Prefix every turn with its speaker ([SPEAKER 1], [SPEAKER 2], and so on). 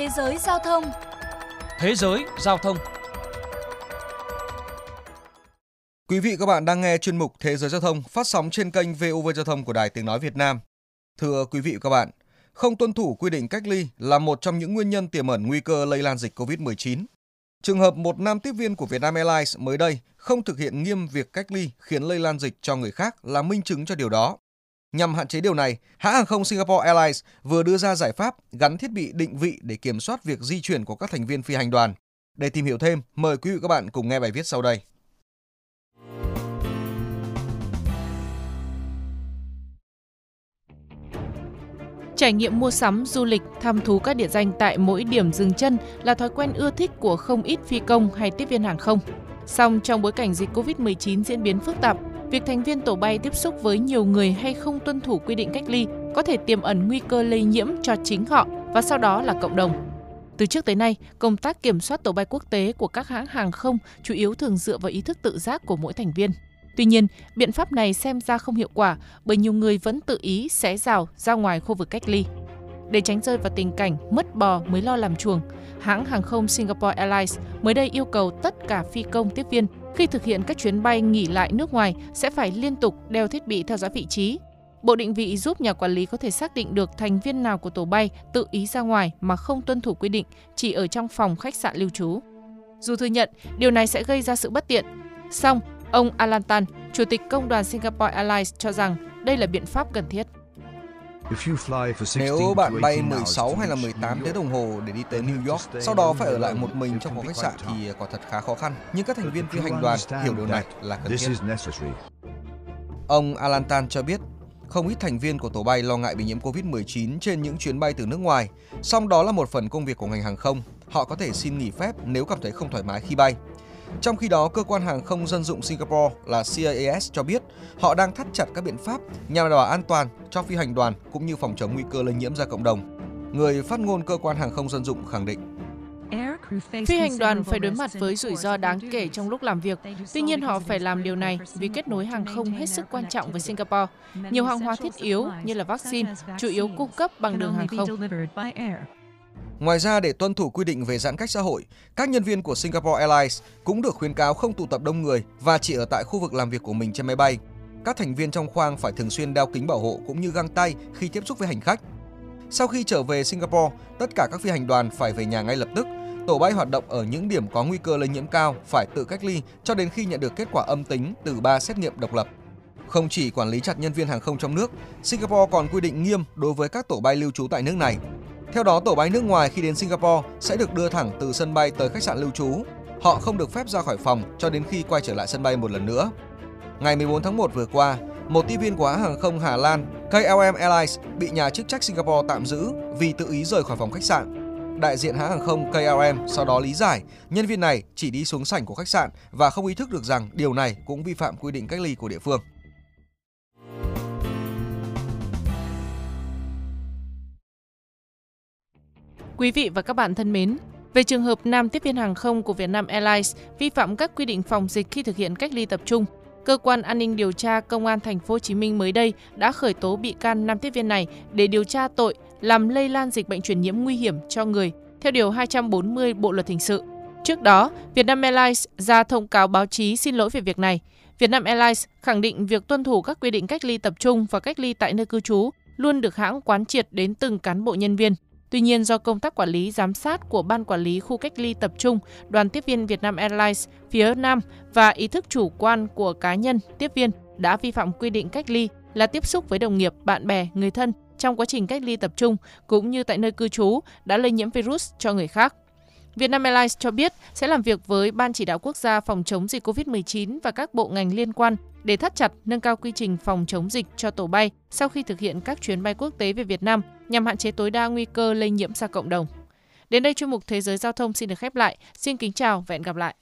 [SPEAKER 1] Thế giới giao thông
[SPEAKER 2] Thế giới giao thông
[SPEAKER 3] Quý vị các bạn đang nghe chuyên mục Thế giới giao thông phát sóng trên kênh VOV Giao thông của Đài Tiếng Nói Việt Nam. Thưa quý vị và các bạn, không tuân thủ quy định cách ly là một trong những nguyên nhân tiềm ẩn nguy cơ lây lan dịch COVID-19. Trường hợp một nam tiếp viên của Vietnam Airlines mới đây không thực hiện nghiêm việc cách ly khiến lây lan dịch cho người khác là minh chứng cho điều đó. Nhằm hạn chế điều này, hãng hàng không Singapore Airlines vừa đưa ra giải pháp gắn thiết bị định vị để kiểm soát việc di chuyển của các thành viên phi hành đoàn. Để tìm hiểu thêm, mời quý vị và các bạn cùng nghe bài viết sau đây.
[SPEAKER 4] Trải nghiệm mua sắm, du lịch, thăm thú các địa danh tại mỗi điểm dừng chân là thói quen ưa thích của không ít phi công hay tiếp viên hàng không. Song trong bối cảnh dịch Covid-19 diễn biến phức tạp, việc thành viên tổ bay tiếp xúc với nhiều người hay không tuân thủ quy định cách ly có thể tiềm ẩn nguy cơ lây nhiễm cho chính họ và sau đó là cộng đồng. Từ trước tới nay, công tác kiểm soát tổ bay quốc tế của các hãng hàng không chủ yếu thường dựa vào ý thức tự giác của mỗi thành viên. Tuy nhiên, biện pháp này xem ra không hiệu quả bởi nhiều người vẫn tự ý xé rào ra ngoài khu vực cách ly. Để tránh rơi vào tình cảnh mất bò mới lo làm chuồng, hãng hàng không Singapore Airlines mới đây yêu cầu tất cả phi công tiếp viên khi thực hiện các chuyến bay nghỉ lại nước ngoài sẽ phải liên tục đeo thiết bị theo dõi vị trí. Bộ định vị giúp nhà quản lý có thể xác định được thành viên nào của tổ bay tự ý ra ngoài mà không tuân thủ quy định chỉ ở trong phòng khách sạn lưu trú. Dù thừa nhận điều này sẽ gây ra sự bất tiện, song ông Alan Tan, Chủ tịch Công đoàn Singapore Airlines cho rằng đây là biện pháp cần thiết.
[SPEAKER 3] Nếu bạn bay 16 hay là 18 tiếng đồng hồ để đi tới New York, sau đó phải ở lại một mình trong phòng khách sạn thì quả thật khá khó khăn. Nhưng các thành viên phi hành đoàn hiểu điều này là cần thiết. Ông Alan Tan cho biết, không ít thành viên của tổ bay lo ngại bị nhiễm Covid-19 trên những chuyến bay từ nước ngoài. Song đó là một phần công việc của ngành hàng không. Họ có thể xin nghỉ phép nếu cảm thấy không thoải mái khi bay. Trong khi đó, cơ quan hàng không dân dụng Singapore là CAAS cho biết họ đang thắt chặt các biện pháp nhằm đảm bảo an toàn cho phi hành đoàn cũng như phòng chống nguy cơ lây nhiễm ra cộng đồng. Người phát ngôn cơ quan hàng không dân dụng khẳng định
[SPEAKER 4] Phi hành đoàn phải đối mặt với rủi ro đáng kể trong lúc làm việc. Tuy nhiên họ phải làm điều này vì kết nối hàng không hết sức quan trọng với Singapore. Nhiều hàng hóa thiết yếu như là vaccine chủ yếu cung cấp bằng đường hàng không.
[SPEAKER 3] Ngoài ra, để tuân thủ quy định về giãn cách xã hội, các nhân viên của Singapore Airlines cũng được khuyến cáo không tụ tập đông người và chỉ ở tại khu vực làm việc của mình trên máy bay. Các thành viên trong khoang phải thường xuyên đeo kính bảo hộ cũng như găng tay khi tiếp xúc với hành khách. Sau khi trở về Singapore, tất cả các phi hành đoàn phải về nhà ngay lập tức. Tổ bay hoạt động ở những điểm có nguy cơ lây nhiễm cao phải tự cách ly cho đến khi nhận được kết quả âm tính từ 3 xét nghiệm độc lập. Không chỉ quản lý chặt nhân viên hàng không trong nước, Singapore còn quy định nghiêm đối với các tổ bay lưu trú tại nước này. Theo đó, tổ bay nước ngoài khi đến Singapore sẽ được đưa thẳng từ sân bay tới khách sạn lưu trú. Họ không được phép ra khỏi phòng cho đến khi quay trở lại sân bay một lần nữa. Ngày 14 tháng 1 vừa qua, một tiếp viên của hãng hàng không Hà Lan KLM Airlines bị nhà chức trách Singapore tạm giữ vì tự ý rời khỏi phòng khách sạn. Đại diện hãng hàng không KLM sau đó lý giải nhân viên này chỉ đi xuống sảnh của khách sạn và không ý thức được rằng điều này cũng vi phạm quy định cách ly của địa phương.
[SPEAKER 4] Quý vị và các bạn thân mến, về trường hợp nam tiếp viên hàng không của Vietnam Airlines vi phạm các quy định phòng dịch khi thực hiện cách ly tập trung, cơ quan an ninh điều tra công an thành phố Hồ Chí Minh mới đây đã khởi tố bị can nam tiếp viên này để điều tra tội làm lây lan dịch bệnh truyền nhiễm nguy hiểm cho người theo điều 240 Bộ luật hình sự. Trước đó, Vietnam Airlines ra thông cáo báo chí xin lỗi về việc này. Vietnam Airlines khẳng định việc tuân thủ các quy định cách ly tập trung và cách ly tại nơi cư trú luôn được hãng quán triệt đến từng cán bộ nhân viên. Tuy nhiên, do công tác quản lý giám sát của Ban Quản lý Khu Cách ly Tập trung, đoàn tiếp viên Vietnam Airlines phía Nam và ý thức chủ quan của cá nhân tiếp viên đã vi phạm quy định cách ly là tiếp xúc với đồng nghiệp, bạn bè, người thân trong quá trình cách ly tập trung cũng như tại nơi cư trú đã lây nhiễm virus cho người khác. Vietnam Airlines cho biết sẽ làm việc với Ban chỉ đạo quốc gia phòng chống dịch COVID-19 và các bộ ngành liên quan để thắt chặt, nâng cao quy trình phòng chống dịch cho tổ bay sau khi thực hiện các chuyến bay quốc tế về Việt Nam nhằm hạn chế tối đa nguy cơ lây nhiễm ra cộng đồng. Đến đây chuyên mục Thế giới giao thông xin được khép lại. Xin kính chào và hẹn gặp lại.